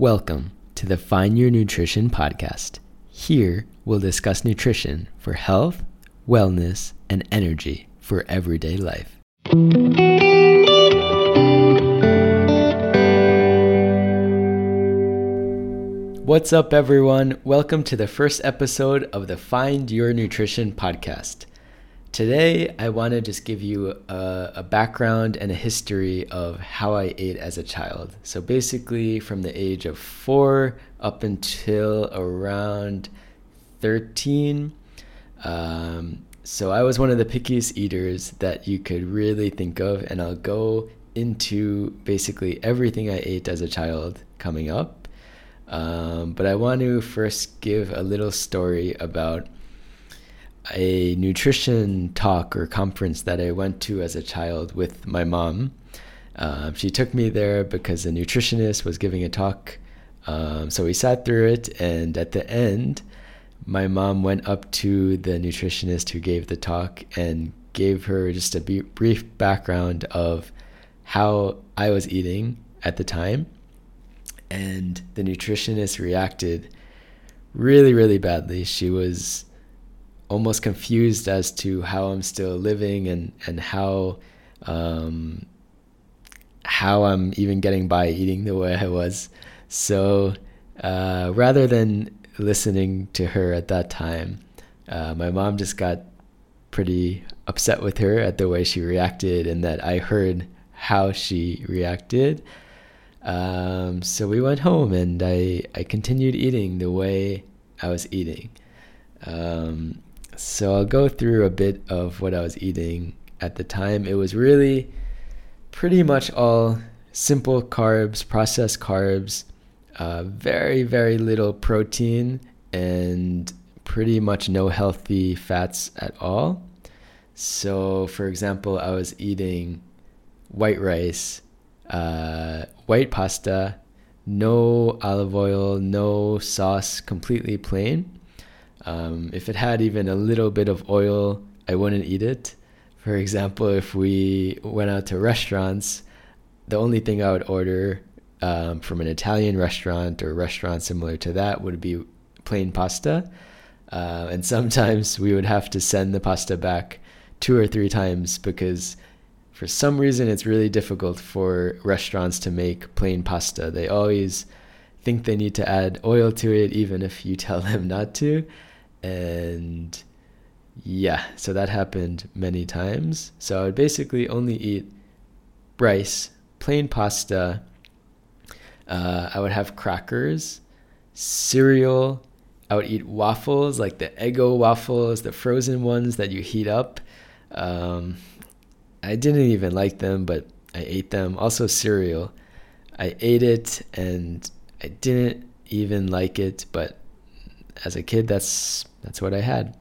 Welcome to the Find Your Nutrition podcast. Here we'll discuss nutrition for health, wellness, and energy for everyday life. What's up, everyone? Welcome to the first episode of the Find Your Nutrition podcast. Today, I want to just give you a, a, background and a history of how I ate as a child. So, basically, from the age of four up until around 13. Um, so, I was one of the pickiest eaters that you could really think of, and I'll go into basically everything I ate as a child coming up. Um, but I want to first give a little story about a nutrition talk or conference that I went to as a child with my mom. Um, she took me there because a nutritionist was giving a talk. Um, so we sat through it, and at the end, my mom went up to the nutritionist who gave the talk and gave her just a brief background of how I was eating at the time. And the nutritionist reacted really, really badly. She was almost confused as to how I'm still living and and how um, how I'm even getting by eating the way I was. So uh, rather than listening to her at that time, uh, my mom just got pretty upset with her at the way she reacted and that I heard how she reacted. Um, so we went home and I, I continued eating the way I was eating. Um, so I'll go through a bit of what I was eating at the time. It was really pretty much all simple carbs, processed carbs, uh, very, very little protein, and pretty much no healthy fats at all. So, for example, I was eating white rice, uh, white pasta, no olive oil, no sauce, completely plain. Um, if it had even a little bit of oil, I wouldn't eat it. For example, if we went out to restaurants, the only thing I would order um, from an Italian restaurant or restaurant similar to that would be plain pasta. Uh, and sometimes we would have to send the pasta back two or three times because for some reason it's really difficult for restaurants to make plain pasta. They always think they need to add oil to it, even if you tell them not to and yeah, so that happened many times. So I would basically only eat rice, plain pasta. Uh, I would have crackers, cereal. I would eat waffles, like the Eggo waffles, the frozen ones that you heat up. Um, I didn't even like them, but I ate them. Also, cereal. I ate it and I didn't even like it, but as a kid, that's that's what I had.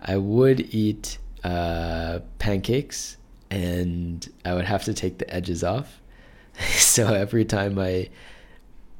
I would eat uh, pancakes, and I would have to take the edges off. so every time I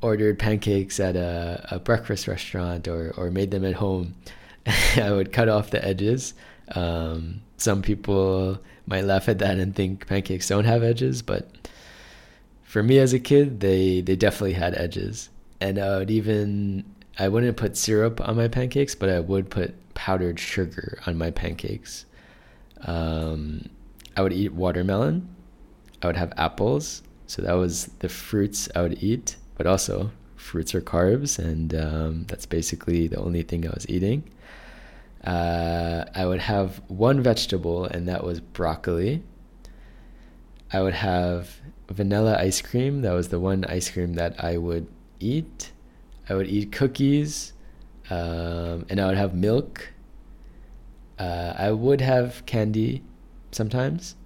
ordered pancakes at a, a breakfast restaurant or or made them at home, I would cut off the edges. Um, some people might laugh at that and think pancakes don't have edges, but for me as a kid, they they definitely had edges, and I would even I wouldn't put syrup on my pancakes, but I would put powdered sugar on my pancakes. Um, I would eat watermelon. I would have apples. So that was the fruits I would eat, but also fruits are carbs, and um, that's basically the only thing I was eating. Uh, I would have one vegetable, and that was broccoli. I would have vanilla ice cream. That was the one ice cream that I would eat. I would eat cookies, um, and I would have milk. Uh, I would have candy sometimes,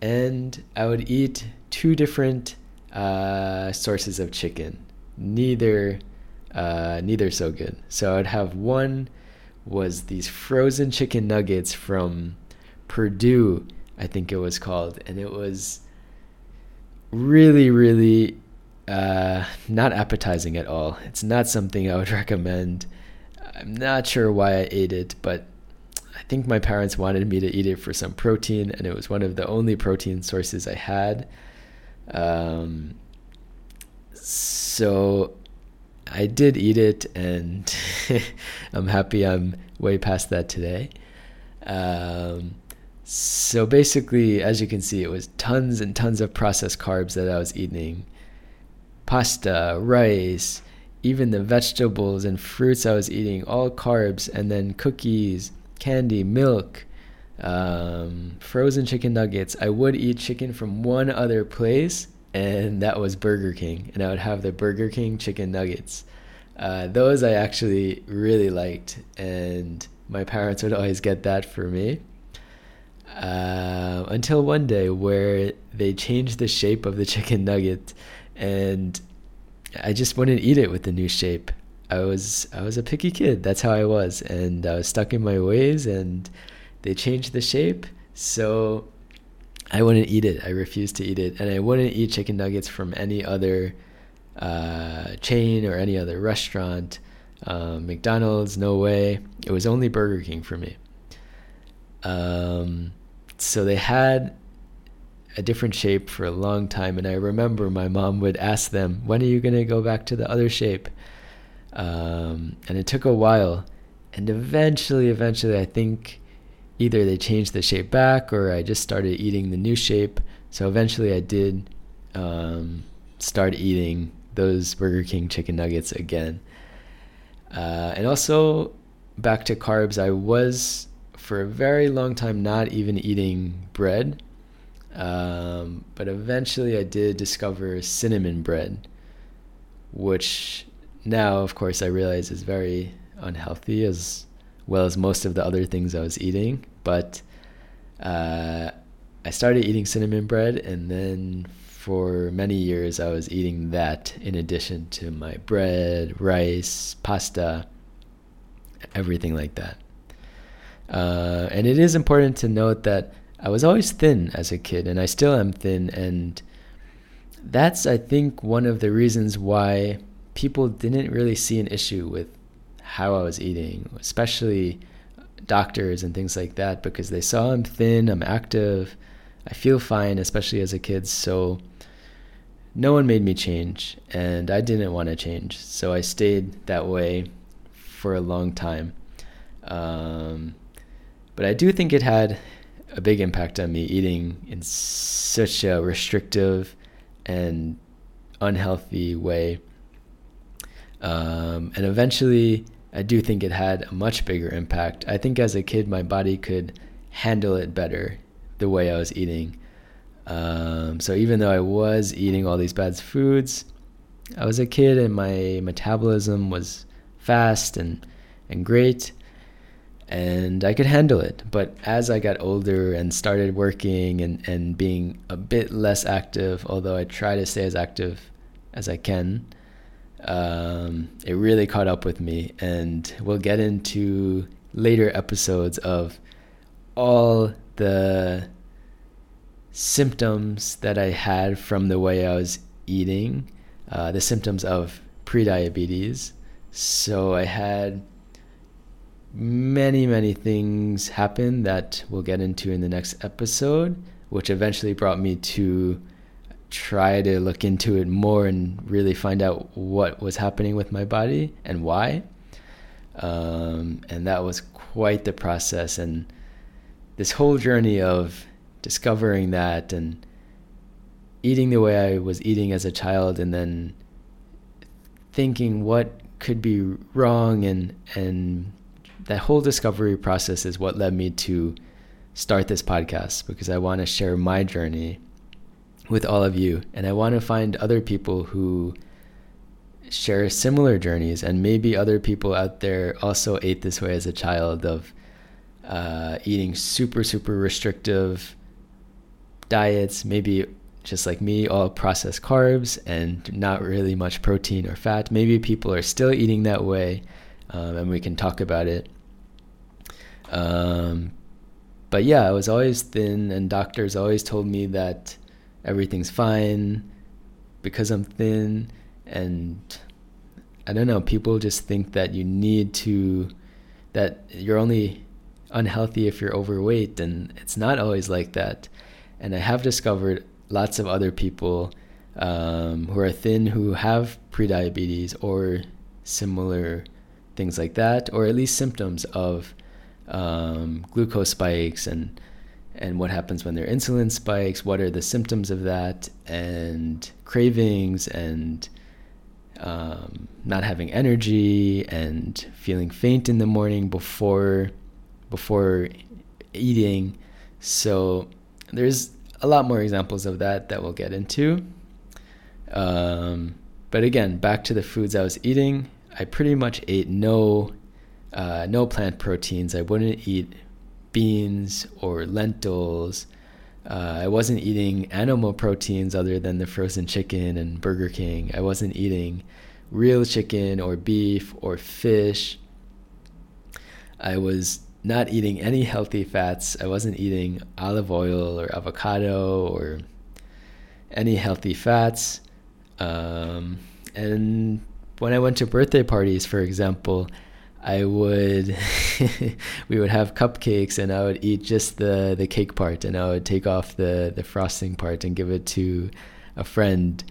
and I would eat two different uh, sources of chicken. Neither, uh, neither so good. So I'd have one was these frozen chicken nuggets from Perdue, I think it was called, and it was really, really uh, not appetizing at all. It's not something I would recommend. I'm not sure why I ate it, but I think my parents wanted me to eat it for some protein, and it was one of the only protein sources I had. Um, so I did eat it, and I'm happy I'm way past that today. Um, so basically, as you can see, it was tons and tons of processed carbs that I was eating pasta, rice, even the vegetables and fruits I was eating, all carbs, and then cookies, candy, milk, um, frozen chicken nuggets. I would eat chicken from one other place, and that was Burger King, and I would have the Burger King chicken nuggets. Uh, those I actually really liked, and my parents would always get that for me. Uh, until one day where they changed the shape of the chicken nugget, and I just wouldn't eat it with the new shape. I was I was a picky kid. That's how I was, and I was stuck in my ways. And they changed the shape, so I wouldn't eat it. I refused to eat it, and I wouldn't eat chicken nuggets from any other uh, chain or any other restaurant. Um, McDonald's, no way. It was only Burger King for me. Um, so they had a different shape for a long time. And I remember my mom would ask them, When are you going to go back to the other shape? Um, and it took a while. And eventually, eventually, I think either they changed the shape back or I just started eating the new shape. So eventually, I did um, start eating those Burger King chicken nuggets again. Uh, and also, back to carbs, I was for a very long time not even eating bread. Um, but eventually I did discover cinnamon bread, which now, of course, I realize is very unhealthy as well as most of the other things I was eating. But uh, I started eating cinnamon bread, and then for many years I was eating that in addition to my bread, rice, pasta, everything like that. Uh, and it is important to note that I was always thin as a kid, and I still am thin. And that's, I think, one of the reasons why people didn't really see an issue with how I was eating, especially doctors and things like that, because they saw I'm thin, I'm active, I feel fine, especially as a kid. So no one made me change, and I didn't want to change. So I stayed that way for a long time. Um, but I do think it had a big impact on me eating in such a restrictive and unhealthy way. Um, and eventually, I do think it had a much bigger impact. I think as a kid, my body could handle it better the way I was eating. Um, so even though I was eating all these bad foods, I was a kid and my metabolism was fast and, and great and I could handle it. But as I got older and started working and, and being a bit less active, although I try to stay as active as I can, um, it really caught up with me. And we'll get into later episodes of all the symptoms that I had from the way I was eating, uh, the symptoms of prediabetes. So I had many, many things happened that we'll get into in the next episode, which eventually brought me to try to look into it more and really find out what was happening with my body and why. Um, and that was quite the process. And this whole journey of discovering that and eating the way I was eating as a child and then thinking what could be wrong and and that whole discovery process is what led me to start this podcast because I want to share my journey with all of you. And I want to find other people who share similar journeys. And maybe other people out there also ate this way as a child of uh, eating super, super restrictive diets, maybe just like me, all processed carbs and not really much protein or fat. Maybe people are still eating that way um, and we can talk about it. Um, but yeah, I was always thin, and doctors always told me that everything's fine because I'm thin. And I don't know, people just think that you need to, that you're only unhealthy if you're overweight, and it's not always like that. And I have discovered lots of other people um, who are thin who have prediabetes or similar things like that, or at least symptoms of um, glucose spikes and and what happens when their insulin spikes, what are the symptoms of that, and cravings and um, not having energy and feeling faint in the morning before before eating. So there's a lot more examples of that that we'll get into. Um, but again, back to the foods I was eating. I pretty much ate no uh, no plant proteins. I wouldn't eat beans or lentils. Uh, I wasn't eating animal proteins other than the frozen chicken and Burger King. I wasn't eating real chicken or beef or fish. I was not eating any healthy fats. I wasn't eating olive oil or avocado or any healthy fats. Um, and when I went to birthday parties, for example, I would we would have cupcakes and I would eat just the the cake part and I would take off the the frosting part and give it to a friend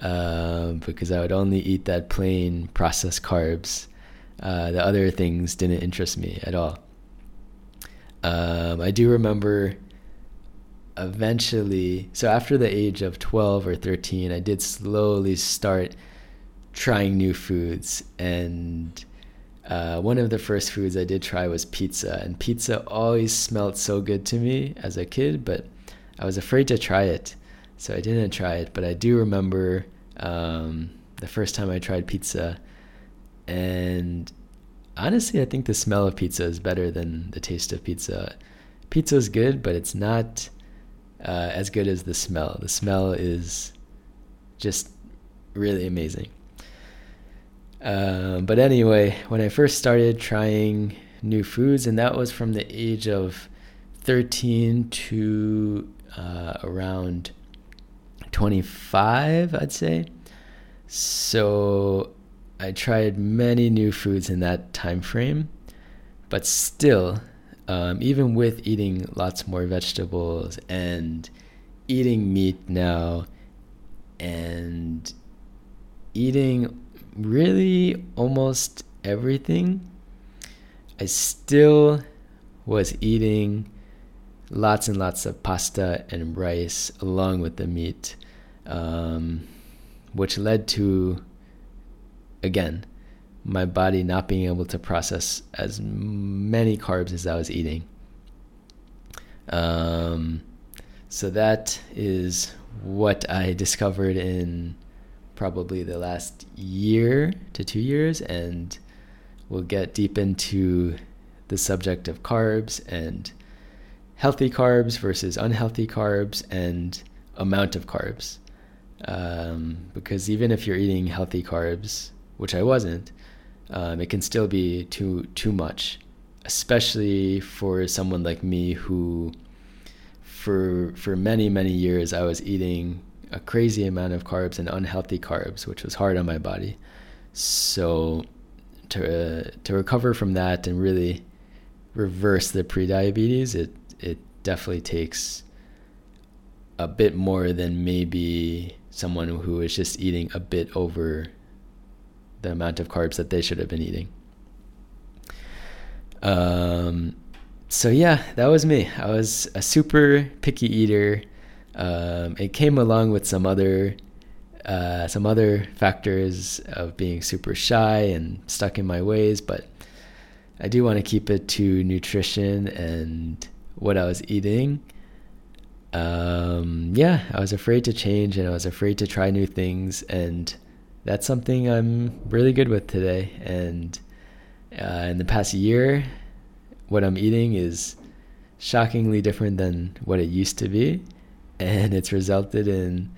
uh, because I would only eat that plain processed carbs. Uh, the other things didn't interest me at all. Um, I do remember eventually, so after the age of 12 or 13, I did slowly start trying new foods. And uh, one of the first foods I did try was pizza. And pizza always smelled so good to me as a kid, but I was afraid to try it. So I didn't try it. But I do remember um, the first time I tried pizza. And honestly, I think the smell of pizza is better than the taste of pizza. Pizza is good, but it's not uh, as good as the smell. The smell is just really amazing. Uh, but anyway, when I first started trying new foods, and that was from the age of 13 to uh, around 25, I'd say. So I tried many new foods in that time frame, but still, um, even with eating lots more vegetables and eating meat now and eating really almost everything, I still was eating lots and lots of pasta and rice along with the meat, um, which led to again, my body not being able to process as many carbs as I was eating. Um, so that is what I discovered in probably the last year to two years, and we'll get deep into the subject of carbs and healthy carbs versus unhealthy carbs and amount of carbs. Um, because even if you're eating healthy carbs, which I wasn't, um, it can still be too too much, especially for someone like me who, for for many many years, I was eating a crazy amount of carbs and unhealthy carbs, which was hard on my body. So, to uh, to recover from that and really reverse the prediabetes, it it definitely takes a bit more than maybe someone who is just eating a bit over the amount of carbs that they should have been eating. Um, so yeah, that was me. I was a super picky eater. Um, it came along with some other uh, some other factors of being super shy and stuck in my ways, but I do want to keep it to nutrition and what I was eating. Um, yeah, I was afraid to change and I was afraid to try new things and that's something I'm really good with today. And uh, in the past year, what I'm eating is shockingly different than what it used to be, and it's resulted in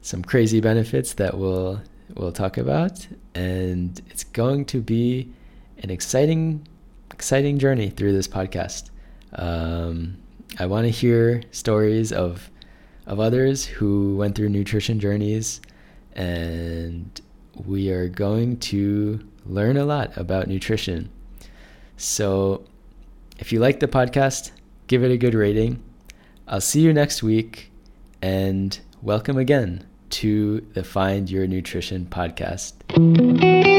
some crazy benefits that we'll we'll talk about. And it's going to be an exciting exciting journey through this podcast. Um, I want to hear stories of of others who went through nutrition journeys and we are going to learn a lot about nutrition. So, if you like the podcast, give it a good rating. I'll see you next week and welcome again to the Find Your Nutrition podcast.